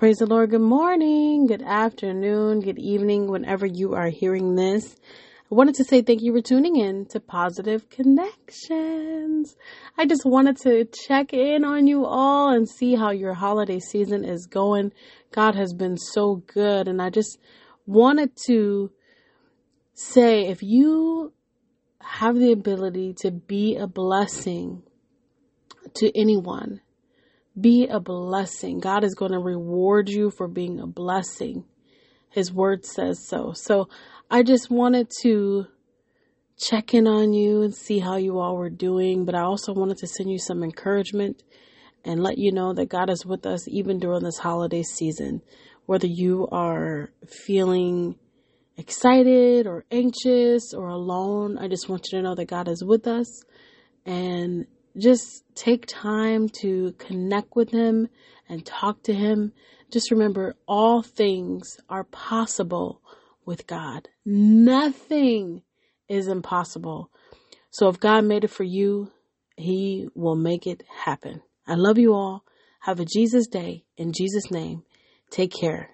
Praise the Lord. Good morning, good afternoon, good evening, whenever you are hearing this. I wanted to say thank you for tuning in to Positive Connections. I just wanted to check in on you all and see how your holiday season is going. God has been so good, and I just wanted to say if you have the ability to be a blessing to anyone, be a blessing. God is going to reward you for being a blessing. His word says so. So I just wanted to check in on you and see how you all were doing, but I also wanted to send you some encouragement and let you know that God is with us even during this holiday season. Whether you are feeling excited or anxious or alone, I just want you to know that God is with us and just take time to connect with Him and talk to Him. Just remember, all things are possible with God. Nothing is impossible. So if God made it for you, He will make it happen. I love you all. Have a Jesus day in Jesus' name. Take care